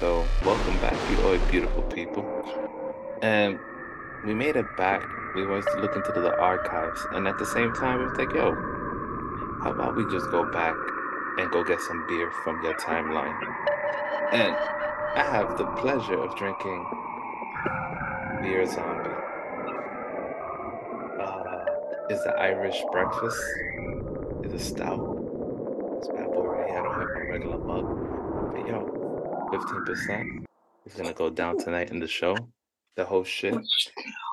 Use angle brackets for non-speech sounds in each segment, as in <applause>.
So, welcome back, you all beautiful people. And we made it back. We was looking to the archives, and at the same time, it's like, yo, how about we just go back and go get some beer from your timeline? And I have the pleasure of drinking beer zombie. Uh, is the Irish breakfast? Is a stout? It's bad boy. I don't have my regular mug. But yo, 15% is gonna go down tonight in the show. The whole shit.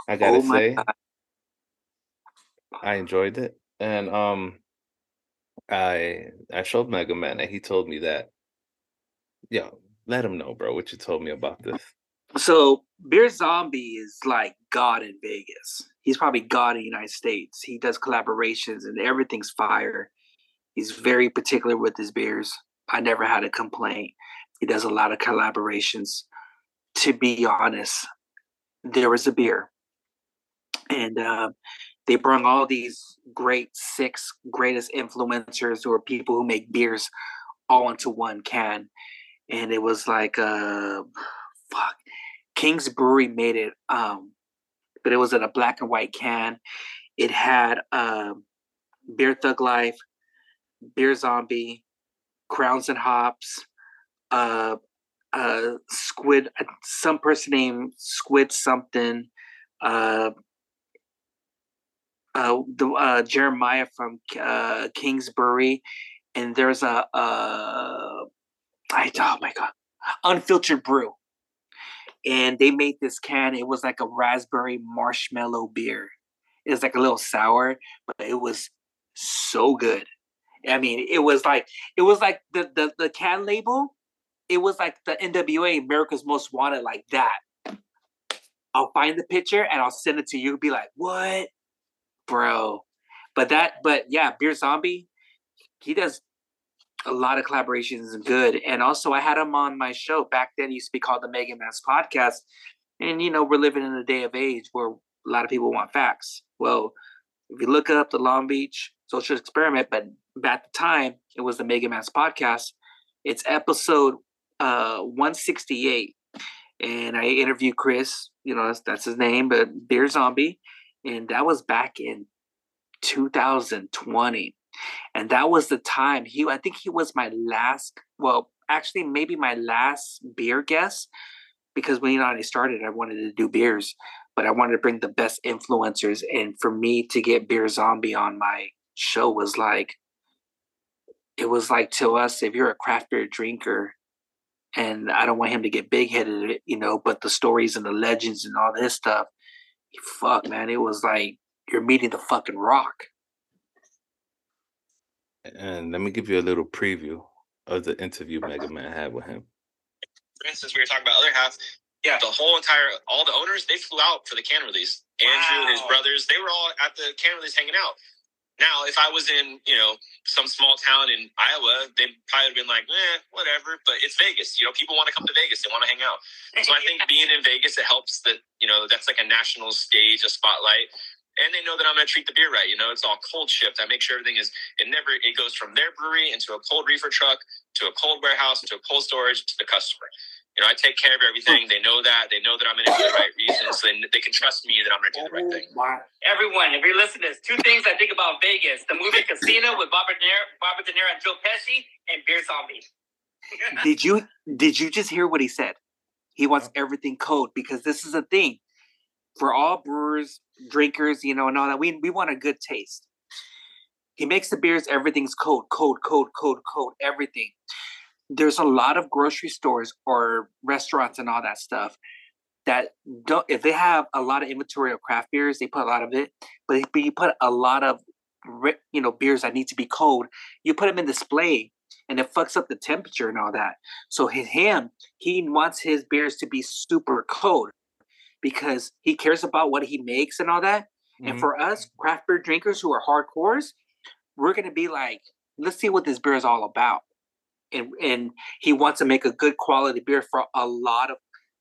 I <laughs> gotta Oh say, God. I enjoyed it. And um I I showed Mega Man and he told me that, yo, let him know, bro, what you told me about this. So Beer Zombie is like God in Vegas. He's probably God in the United States. He does collaborations and everything's fire. He's very particular with his beers. I never had a complaint. He does a lot of collaborations. To be honest, there was a beer, and uh, they brought all these great six greatest influencers or people who make beers all into one can, and it was like, uh, fuck, King's Brewery made it, um, but it was in a black and white can. It had um, Beer Thug Life, Beer Zombie, Crowns and Hops, uh, uh, Squid, uh, some person named Squid something, uh, uh, the uh, Jeremiah from uh, Kingsbury, and there's a uh, I oh my god, unfiltered brew, and they made this can. It was like a raspberry marshmallow beer. It was like a little sour, but it was so good. I mean, it was like it was like the the, the can label. It was like the NWA America's Most Wanted, like that. I'll find the picture and I'll send it to you. Be like, what, bro? But that, but yeah, Beer Zombie, he does a lot of collaborations and good. And also, I had him on my show back then. It used to be called the Mega Mass Podcast. And you know, we're living in a day of age where a lot of people want facts. Well, if you look up the Long Beach Social Experiment, but at the time it was the Mega Mass Podcast. It's episode uh 168, and I interviewed Chris. You know, that's, that's his name, but Beer Zombie, and that was back in 2020 and that was the time he i think he was my last well actually maybe my last beer guest because when you know I started i wanted to do beers but i wanted to bring the best influencers and for me to get beer zombie on my show was like it was like to us if you're a craft beer drinker and i don't want him to get big headed you know but the stories and the legends and all this stuff fuck man it was like you're meeting the fucking rock And let me give you a little preview of the interview Mega Man had with him. for instance, we were talking about other half. Yeah. The whole entire, all the owners, they flew out for the can release. Andrew, his brothers, they were all at the can release hanging out. Now, if I was in, you know, some small town in Iowa, they probably would have been like, eh, whatever. But it's Vegas. You know, people want to come to Vegas. They want to hang out. So I <laughs> think being in Vegas, it helps that, you know, that's like a national stage, a spotlight. And they know that I'm going to treat the beer right. You know, it's all cold shipped. I make sure everything is, it never, it goes from their brewery into a cold reefer truck to a cold warehouse to a cold storage to the customer. You know, I take care of everything. They know that. They know that I'm in it for the right reasons. They, they can trust me that I'm going to do the right thing. Everyone, if you're listening, there's two things I think about Vegas: the movie Casino with Robert De Niro, Robert De Niro and Joe Pesci, and Beer Zombie. <laughs> did you did you just hear what he said? He wants everything cold because this is a thing for all brewers, drinkers, you know, and all that. We we want a good taste. He makes the beers, everything's cold, cold, cold, cold, cold, everything. There's a lot of grocery stores or restaurants and all that stuff that don't if they have a lot of inventory of craft beers, they put a lot of it. But if you put a lot of you know beers that need to be cold, you put them in display and it fucks up the temperature and all that. So his him, he wants his beers to be super cold because he cares about what he makes and all that. And Mhm. for us craft beer drinkers who are hardcores, we're gonna be like, let's see what this beer is all about. And and he wants to make a good quality beer for a lot of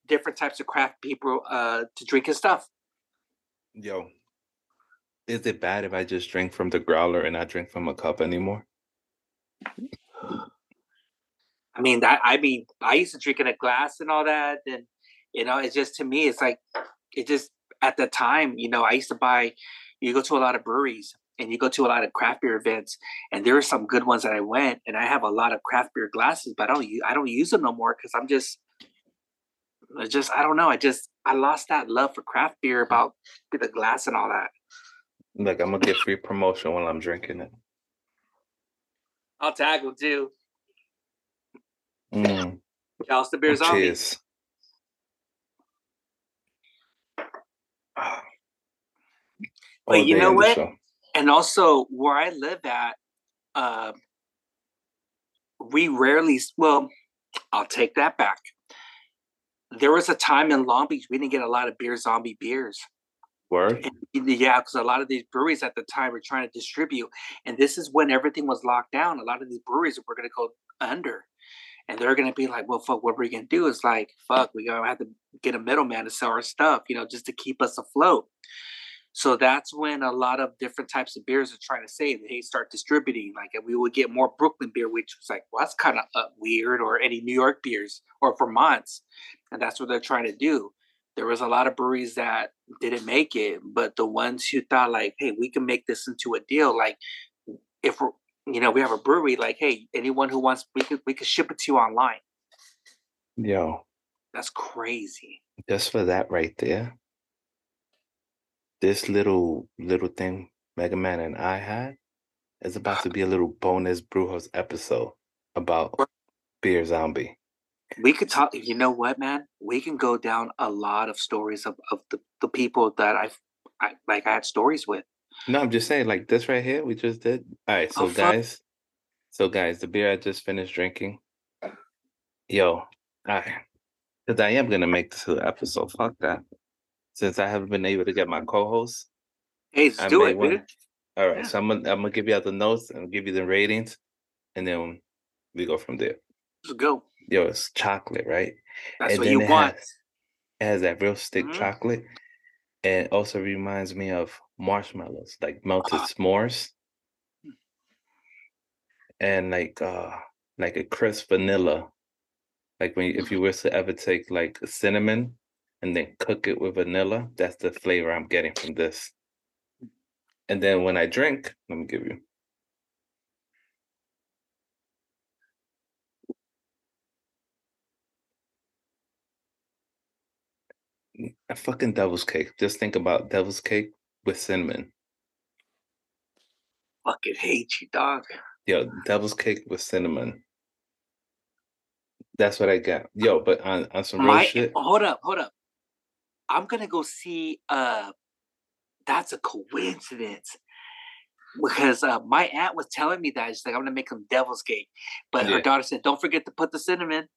different types of craft people uh, to drink his stuff. Yo, is it bad if I just drink from the growler and not drink from a cup anymore? I mean that I mean I used to drink in a glass and all that, and you know, it's just to me, it's like it just at the time, you know, I used to buy. You go to a lot of breweries and you go to a lot of craft beer events, and there are some good ones that I went, and I have a lot of craft beer glasses, but I don't I don't use them no more because I'm just I just I don't know. I just I lost that love for craft beer about the glass and all that. Look, I'm gonna get free promotion while I'm drinking it. I'll tag them too. Mm. House the beers on me. <sighs> But you know what? show. And also where I live at, uh, we rarely well, I'll take that back. There was a time in Long Beach we didn't get a lot of beer zombie beers. Word? And, yeah, because a lot of these breweries at the time were trying to distribute, and this is when everything was locked down. A lot of these breweries were going to go under, and they're going to be like, "Well, fuck, what are we're going to do is like, fuck, we gonna have to get a middleman to sell our stuff, you know, just to keep us afloat." So that's when a lot of different types of beers are trying to say, "Hey, start distributing." Like, we would get more Brooklyn beer, which was like, "Well, that's kind of uh, weird," or any New York beers or Vermont's, and that's what they're trying to do there was a lot of breweries that didn't make it, but the ones who thought like, hey, we can make this into a deal, like if we're you know, we have a brewery, like, hey, anyone who wants we could we could ship it to you online. Yo, That's crazy. just for that right there. This little little thing Mega Man and I had is about to be a little bonus Brewjos episode about Beer Zombie. We could talk you know what, man? We can go down a lot of stories of, of the, the people that I've I, like I had stories with. No, I'm just saying, like this right here, we just did. All right, oh, so Oh, fuck. guys, so guys, the beer I just finished drinking. Yo, all right, because I am gonna make this an episode. Fuck that. Since I haven't been able to get my co-host, Hey, let's I do it, dude. All right, Yeah. so I'm gonna I'm gonna give you out the notes and give you the ratings, and then we go from there. Let's go. Yo, it's chocolate, right? That's And what you it want. Has, it has that real stick Mhm. chocolate, and also reminds me of marshmallows, like melted Ah. s'mores, and like uh like a crisp vanilla. Like when if you were to ever take like cinnamon and then cook it with vanilla, that's the flavor I'm getting from this. And then when I drink, let me give you. A fucking devil's cake. Just think about devil's cake with cinnamon. Fucking hate you, dog. Yo, devil's cake with cinnamon. That's what I got. Yo, but on, on some real shit. hold up, hold up. I'm gonna go see uh that's a coincidence. Because uh, my aunt was telling me that she's like, I'm gonna make some devil's cake. But her daughter said, Don't forget to put the cinnamon.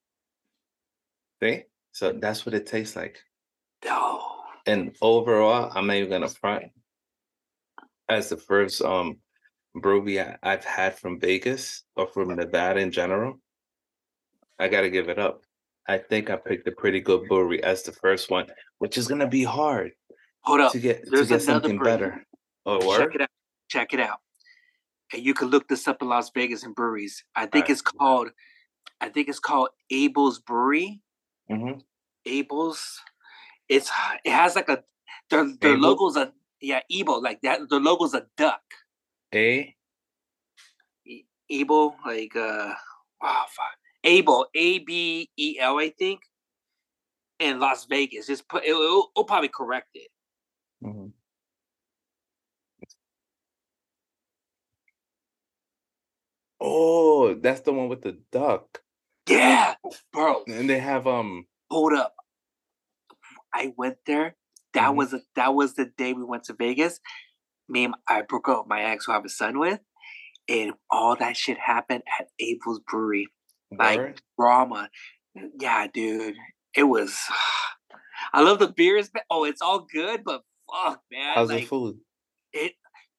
See? So that's what it tastes like. Oh, And overall, I'm not even gonna front. As the first um brewery I, I've had from Vegas or from Nevada in general, I gotta give it up. I think I picked a pretty good brewery as the first one, which is gonna be hard hold up. to get to get another something brewery. better. Oh, Check it out. Check it out. And you can look this up in Las Vegas and breweries. I think Alright. it's called I think it's called Abel's Brewery. Mm-hmm. Abel's. It's it has like a their their Abel? logo's a yeah, Abel, like that the logo's a duck. A Abel, like uh oh fuck. Abel, A B E L, I think. In Las Vegas. Just put it, will it'll probably correct it. Mhm. Oh, that's the one with the duck. Yeah, bro. And they have um Hold up. I went there. That Mhm. was a, that was the day we went to Vegas. Me and I broke up with my ex who I have a son with. And all that shit happened at Abel's Brewery. Like drama. Yeah, dude. It was <sighs> I love the beers. Oh, it's all good, but fuck, man. how's like, the food? it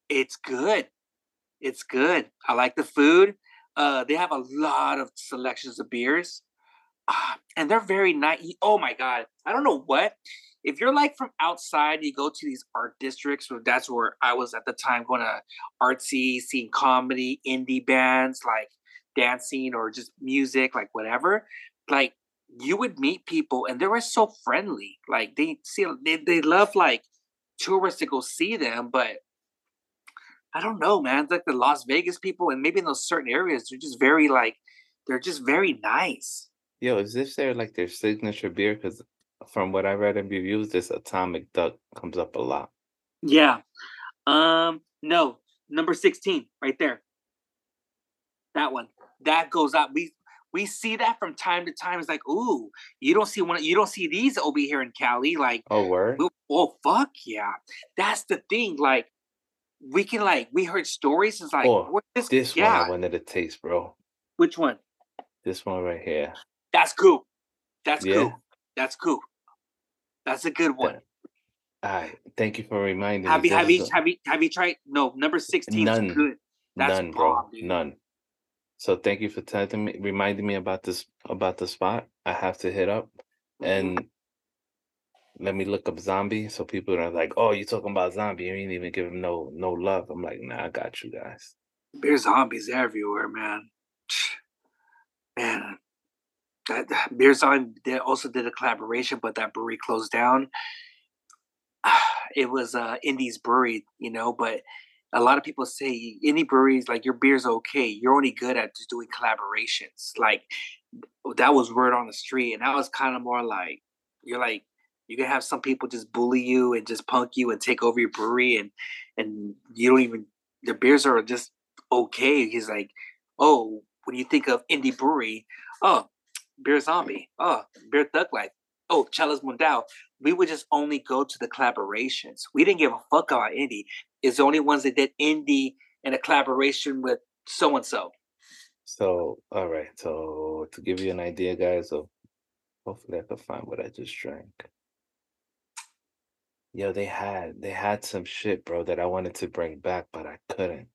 it's good. It's good. I like the food. Uh, they have a lot of selections of beers, Ah, and they're very nice. Oh my god! I don't know what. If you're like from outside, you go to these art districts. Where that's where I was at the time, going to artsy, seeing comedy, indie bands. Like dancing or just music, like whatever, like you would meet people and they were so friendly. Like they see they, they love like tourists to go see them, but I don't know, man. It's like the Las Vegas people and maybe in those certain areas, they're just very like they're just very nice. Yo, is this their like their signature beer? Because from what I read in reviews, this Atomic Duck comes up a lot. Yeah. Um, no, number 16, right there. That one. That goes up. We we see that from time to time. It's like, ooh, you don't see one, you don't see these over here in Cali. Like, Oh, word. oh, oh, fuck yeah. That's the thing. Like, we can like we heard stories. It's like Oh, what this, This one yeah. I wanted to taste, bro. Which one? This one right here. That's cool. That's Yeah. cool. That's cool. That's a good one. All right. Thank you for reminding Have me. you have you a- have you have you tried? No, number 16 None. is good. That's none, bro. dude. None. So thank you for telling me, reminding me about this about the spot. I have to hit up Mhm. and let me look up zombie. So people are like, "Oh, you're talking about zombie? You ain't even give him no no love." I'm like, "Nah, I got you guys." There's zombies everywhere, man. <sighs> Man, that, that Beer Zombie they also did a collaboration, but that brewery closed down. <sighs> It was uh Indies Brewery, you know, but a lot of people say indie breweries like your beer's okay. You're only good at just doing collaborations. Like that was word on the street, and that was kind of more like you're like you can have some people just bully you and just punk you and take over your brewery, and and you don't even the beers are just okay. He's like, oh, when you think of indie brewery, oh, beer zombie, oh, beer thug life, oh, Chelas Mundao. We would just only go to the collaborations. We didn't give a fuck about indie. It's the only ones that did indie in a collaboration with so and so. So, all right. So to give you an idea, guys, of hopefully I can find what I just drank. Yo, they had they had some shit, bro, that I wanted to bring back, but I couldn't.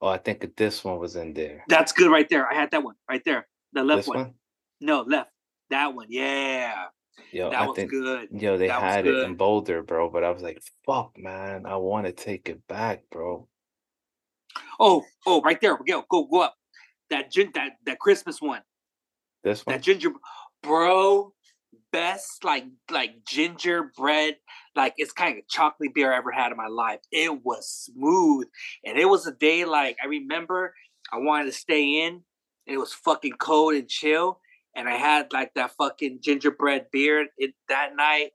Oh, I think this one was in there. That's good right there. I had that one right there. The left one. one? No, left. That one. Yeah. Yo, that I was think good. yo, they That had it in. Boulder, bro, but I was like, fuck, man, I want to take it back, bro. Oh, oh, right there. Go, go, go up. That gin, that that Christmas one. This one? That ginger, bro, best like like gingerbread, like it's kind of chocolate beer I ever had in my life. It was smooth, and it was a day like I remember I wanted to stay in, and it was fucking cold and chill, and I had like that fucking gingerbread beer. It that night,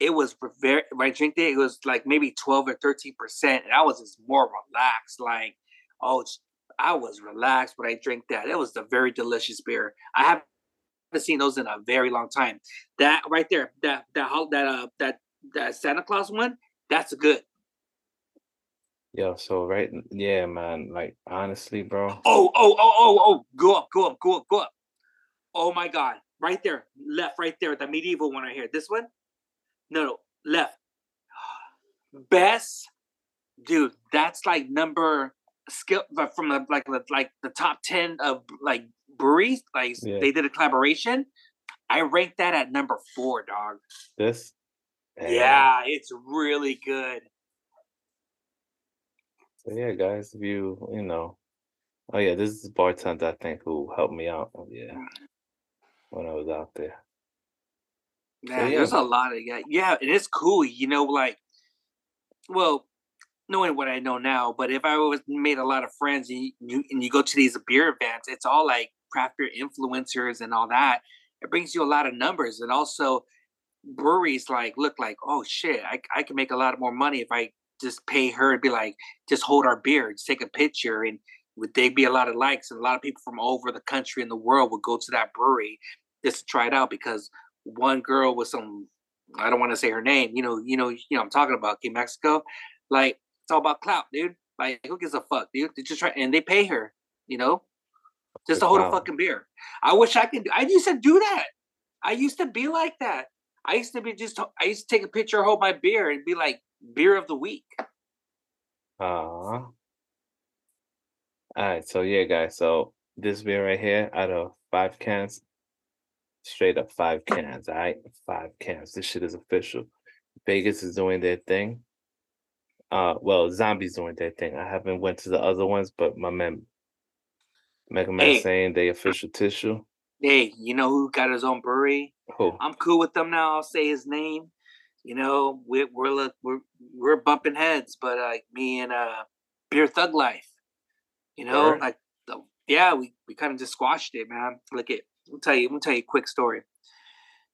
it was very when I drink it, it was like maybe twelve or thirteen percent, and I was just more relaxed, like oh. I was relaxed when I drank that. It was a very delicious beer. I haven't seen those in a very long time. That right there, that that that uh that that Santa Claus one, that's good. Yeah, so right, yeah, man, like honestly, bro. Oh oh oh oh oh, go up, go up, go up, go up. Oh my god, right there, left, right there, the medieval one right here. This one, no, no, left. <sighs> Best, dude. That's like number skill from the like the, like the top ten of like breweries. Like Yeah. they did a collaboration. I ranked that at number four, dog. This? Yeah, it's really good. So yeah, guys, if you you know, oh yeah, this is bartender I think who helped me out. Oh, yeah, when I was out there. Yeah, yeah. there's a lot of yeah, yeah, and it's cool. You know, like, well, knowing what I know now, but if I was made a lot of friends and you, you and you go to these beer events, it's all like craft beer influencers and all that. It brings you a lot of numbers, and also breweries like look like, oh shit, I I can make a lot more money if I just pay her and be like, just hold our beer, just take a picture, and would they be a lot of likes, and a lot of people from all over the country and the world would go to that brewery just to try it out because one girl with some I don't want to say her name, you know, you know, you know, I'm talking about King Mexico. Like it's all about clout, dude. Like who gives a fuck, dude? They just try and they pay her, you know, just to hold a fucking beer. I wish I could. I used to do that. I used to be like that. I used to be just. I used to take a picture, hold my beer, and be like beer of the week. Uh all right, so yeah, guys. So this beer right here, out of five cans, straight up five cans. All right, five cans. This shit is official. Vegas is doing their thing. Uh, well, zombies doing their thing. I haven't went to the other ones, but my man, Mega Man Hey. saying they official tissue. Hey, you know who got his own brewery? Oh, I'm cool with them now. I'll say his name. You know, we're we're we're we're bumping heads, but like me and uh Beer Thug Life. You know, like the, yeah, we we kind of just squashed it, man. Look at I'll tell you, I'm gonna tell you a quick story.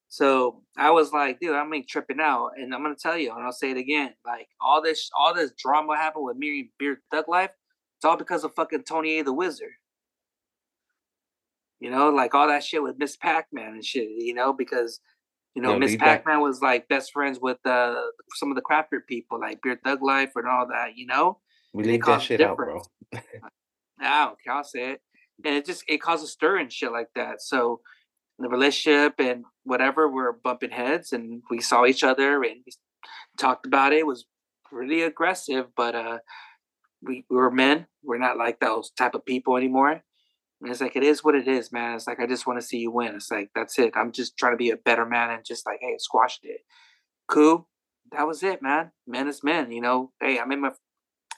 So I was like, dude, I'm like tripping out, and I'm gonna tell you, and I'll say it again. Like all this all this drama happened with me Beer Thug Life. It's all because of fucking Tony A the Wizard. You know, like all that shit with Miss Pac-Man and shit, you know, because you know, Miss Pac-Man was like best friends with uh some of the craft beer people, like Beer Thug Life and all that, you know. we leave that shit out, bro. <laughs> I don't care, I'll say it. And it just it causes stir and shit like that. So the relationship and whatever, we're bumping heads and we saw each other and we talked about it. It was pretty aggressive, but uh we, we were men. We're not like those type of people anymore. And it's like it is what it is, man. It's like I just want to see you win. It's like that's it. I'm just trying to be a better man and just like, hey, squashed it. Cool. That was it, man. Men is men, you know. Hey, I'm in my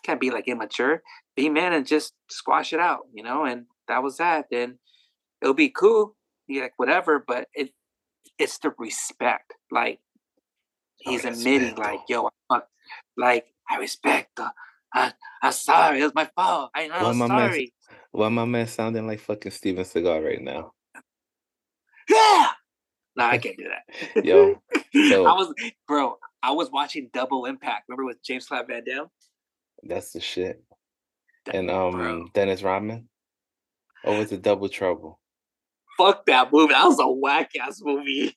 can't be like immature. Be man and just squash it out, you know. And that was that. Then it'll be cool, yeah, like whatever. But it it's the respect. Like Oh, he's that's admitting, like, yo, I, like I respect. Uh, I, I'm sorry. It was my fault. I know. Why my man- sorry. Why my man sounding like fucking Steven Seagal right now? Yeah. No, I <laughs> can't do that. Yo, so- <laughs> I was, bro. I was watching Double Impact. Remember with Jean Claude Van Damme? That's the shit. And um, bro. Dennis Rodman. Oh, it's a double trouble. Fuck that movie. That was a whack ass movie.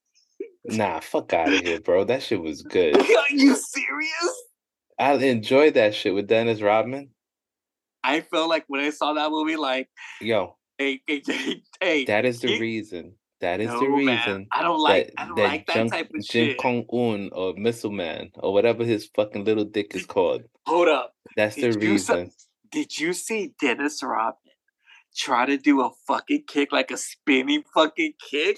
Nah, fuck out of here, bro. That shit was <laughs> good. Are you serious? I enjoyed that shit with Dennis Rodman. I felt like when I saw that movie, like, Yo, hey, hey, hey, hey that is the he- reason. That is no, the man, reason I don't like. that, I don't that like that Jung- type of Jim shit. Kong Un or Missile Man or whatever his fucking little dick is called. Hold up. That's the Did sa- reason. did you see Dennis Rodman try to do a fucking kick, like a spinning fucking kick?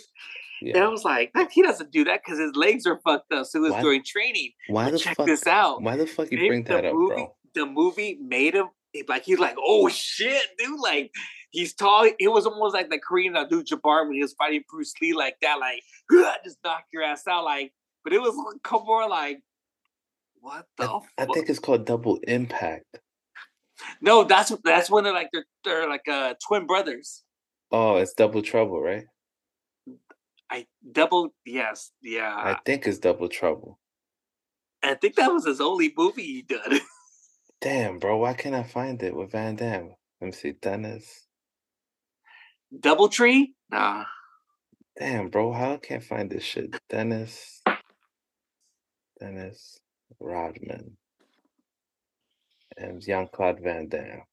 And I was like, he doesn't do that because his legs are fucked up. So he was Why- doing training. Why But the check fuck? this out. Why the fuck you bring that the up, movie, bro? The movie made him like he's like, oh shit, dude. Like he's tall. It was almost like the Kareem uh, Abdul-Jabbar when he was fighting Bruce Lee, like that, like just knock your ass out, like. But it was more like, what the? I, I think it's called Double Impact. no, that's that's when they're like they're they're like uh twin brothers. Oh, it's Double Trouble, right? I double yes, yeah. I think it's Double Trouble. I think that was his only movie he did. <laughs> Damn, bro, why can't I find it with Van Damme? Let me see, Dennis. Double Tree? Nah. Damn, bro, how I can't find this shit? Dennis. Dennis Rodman. And Jean Claude Van Damme.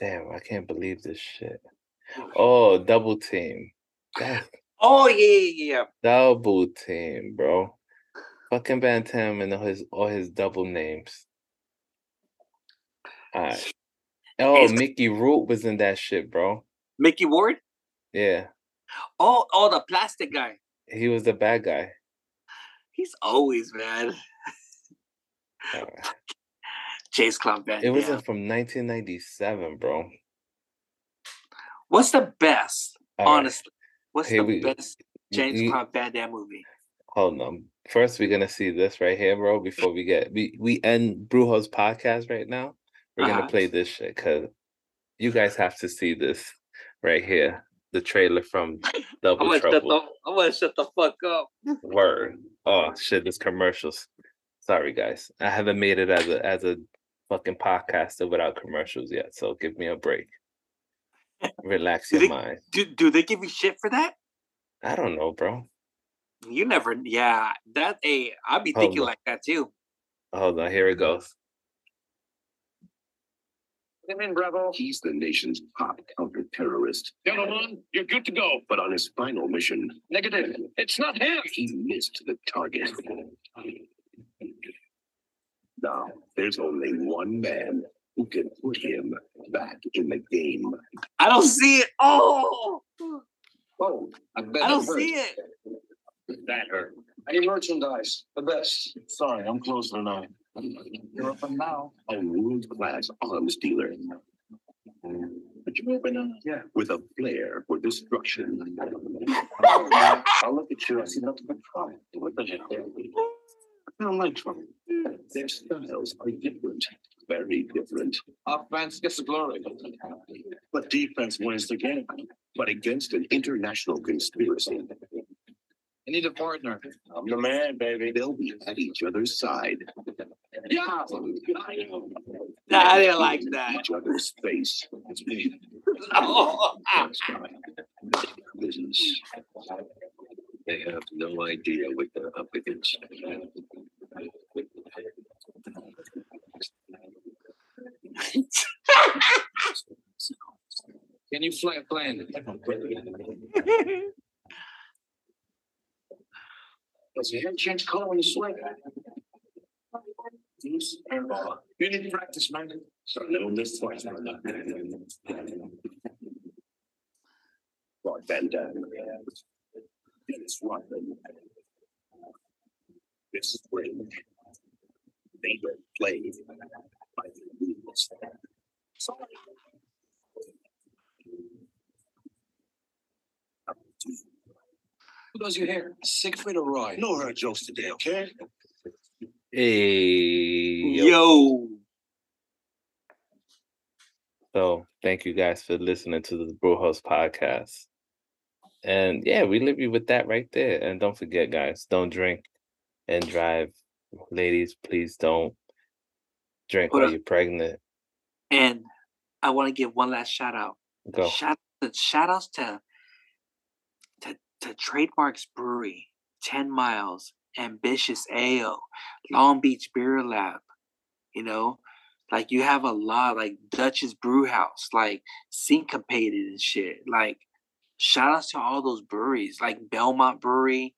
Damn, I can't believe this shit. Oh, double team. Oh yeah, yeah, yeah. double team, bro. Fucking Van Damme and all his all his double names. Alright. Oh, It's- Mickey Rourke was in that shit, bro. Mickey Ward? Yeah. Oh, oh, the plastic guy. He was the bad guy. He's always bad. Alright. <laughs> Jean Claude Van It was Damme. from 1997, bro. What's the best? All right, honestly, what's Here the we- best James you- Van Damme movie? Hold on. First, we're gonna see this right here, bro. Before we get we we end Brewjos podcast right now. We're gonna Uh-huh. play this shit because you guys have to see this right here. The trailer from I'm <laughs> Double the, Trouble. I'm gonna shut the fuck up. Word. Oh shit, this commercials. Sorry guys. I haven't made it as a as a fucking podcaster without commercials yet. So give me a break. Relax Did your it- mind. Do, do they give you shit for that? I don't know, bro. You never, yeah. That, hey, I'd be Hold thinking on. like that too. Hold on, here it goes. Come Bravo. He's the nation's top counter-terrorist. Gentlemen, you're good to go. But on his final mission, Negative. It's not him. he missed the target. Now, there's only one man who can put him back in the game. I don't see it. Oh, Oh, I bet I don't see it. That hurt. Any merchandise? The best. Sorry, I'm closing tonight. You're open now. a world class arms dealer. But you open up Yeah. with a flair for destruction. I'll look at you. I see nothing but trouble. What the hell? I don't like trouble. Their styles are different, very different. Offense gets the glory. But defense wins the game. But against an international conspiracy, I need a partner. I'm the man, baby. They'll be at each other's side. Yeah. I didn't like that. Each other's face. It's me. Oh, Business. They have no idea what they're up against. Can you fly a plane? <laughs> Does your hair change color when you sweat? Yes, and, You need practice, man. So no this twice. Rod Van Dam. Dennis Rodman. This spring. They were played by the rules. Who does your hair? Siegfried or Roy? No hard jokes today, okay? Hey, yo. yo. So thank you guys for listening to the Brewjos podcast. And yeah, we leave you with that right there. And don't forget, guys, don't drink and drive. Ladies, please don't drink Hold while up. you're pregnant. And I want to give one last shout out. Go. Shout shout outs to to to Trademarks Brewery, 10 miles, ambitious ale, Long Beach Beer Lab. You know, like you have a lot like Dutch's Brew House, like syncopated and shit. Like shout outs to all those breweries, like Belmont Brewery,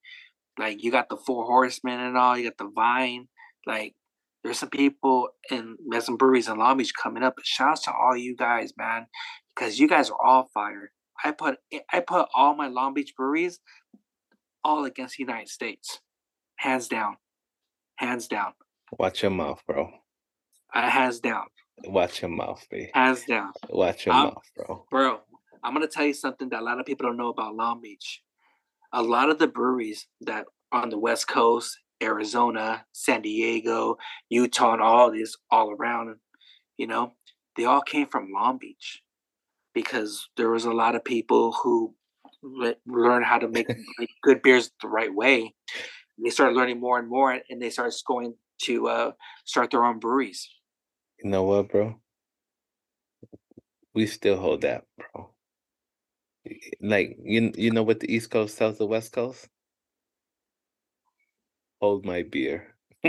like you got the Four Horsemen and all, you got the Vine, like there's some people and there's some breweries in Long Beach coming up. But shout outs to all you guys, man, because you guys are all fired. I put I put all my Long Beach breweries all against the United States, hands down, hands down, Watch your mouth, bro. uh, hands down, Watch your mouth, B. hands down, Watch your I'm- mouth, bro. bro. I'm gonna tell you something that a lot of people don't know about Long Beach. A lot of the breweries that on the West Coast, Arizona, San Diego, Utah, and all this all around, you know, they all came from Long Beach because there was a lot of people who le- learned how to make <laughs> like, good beers the right way. They started learning more and more, and they started going to uh, start their own breweries. You know what, bro? We still hold that, bro. Like you, you know what the East Coast tells the West Coast? Hold my beer. <laughs>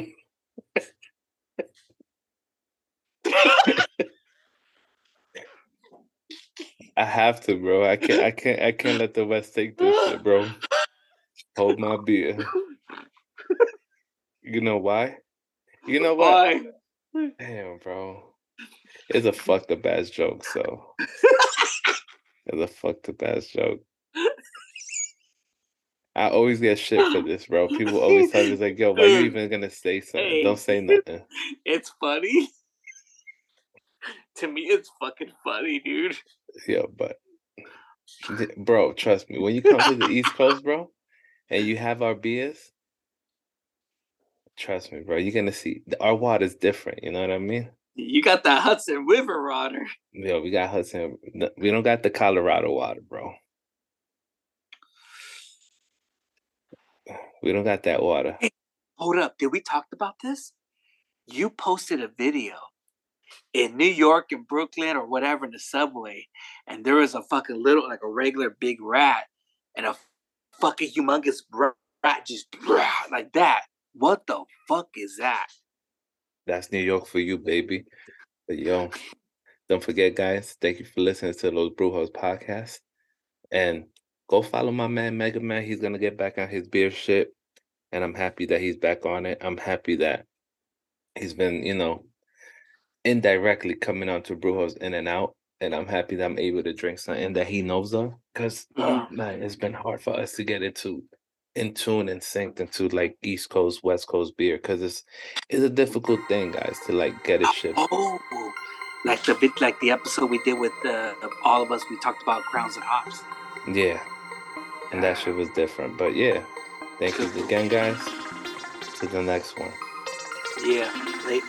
I have to, bro. I can't. I can't. I can't let the West take this shit, bro. <laughs> Hold my beer. You know why? You know what? Why? Damn, bro. It's a fucked up ass joke, so it's a fucked up ass joke. I always get shit for this, bro. People always tell me it's like, yo, why you even gonna say something? Hey. Don't say nothing. <laughs> It's funny. to me, it's fucking funny, dude. Yeah, but bro, trust me, when you come to the East Coast, bro, and you have our beers, trust me, bro, you're gonna see our water is different. You know what I mean? You got that Hudson River water. Yo, we got Hudson. We don't got the Colorado water, bro. We don't got that water. Hold up, did we talk about this? You posted a video in New York and Brooklyn or whatever in the subway, and there was a fucking little, like a regular big rat, and a fucking humongous ra- rat just like that. What the fuck is that? That's New York for you, baby. But yo, don't forget, guys. Thank you for listening to those Brewjos podcasts. And go follow my man Mega Man. He's gonna get back on his beer shit. And I'm happy that he's back on it. I'm happy that he's been, you know, indirectly coming on to Brewjos in and out. And I'm happy that I'm able to drink something that he knows of. Because <clears throat> man, it's been hard for us to get into in tune and synced into like East Coast, West Coast beer because it's it's a difficult thing, guys, to like get it shipped. Oh, like the bit, like the episode we did with uh, all of us. We talked about crowns and hops. Yeah, and that shit was different. But yeah, thank you again, guys. To the next one. Yeah, they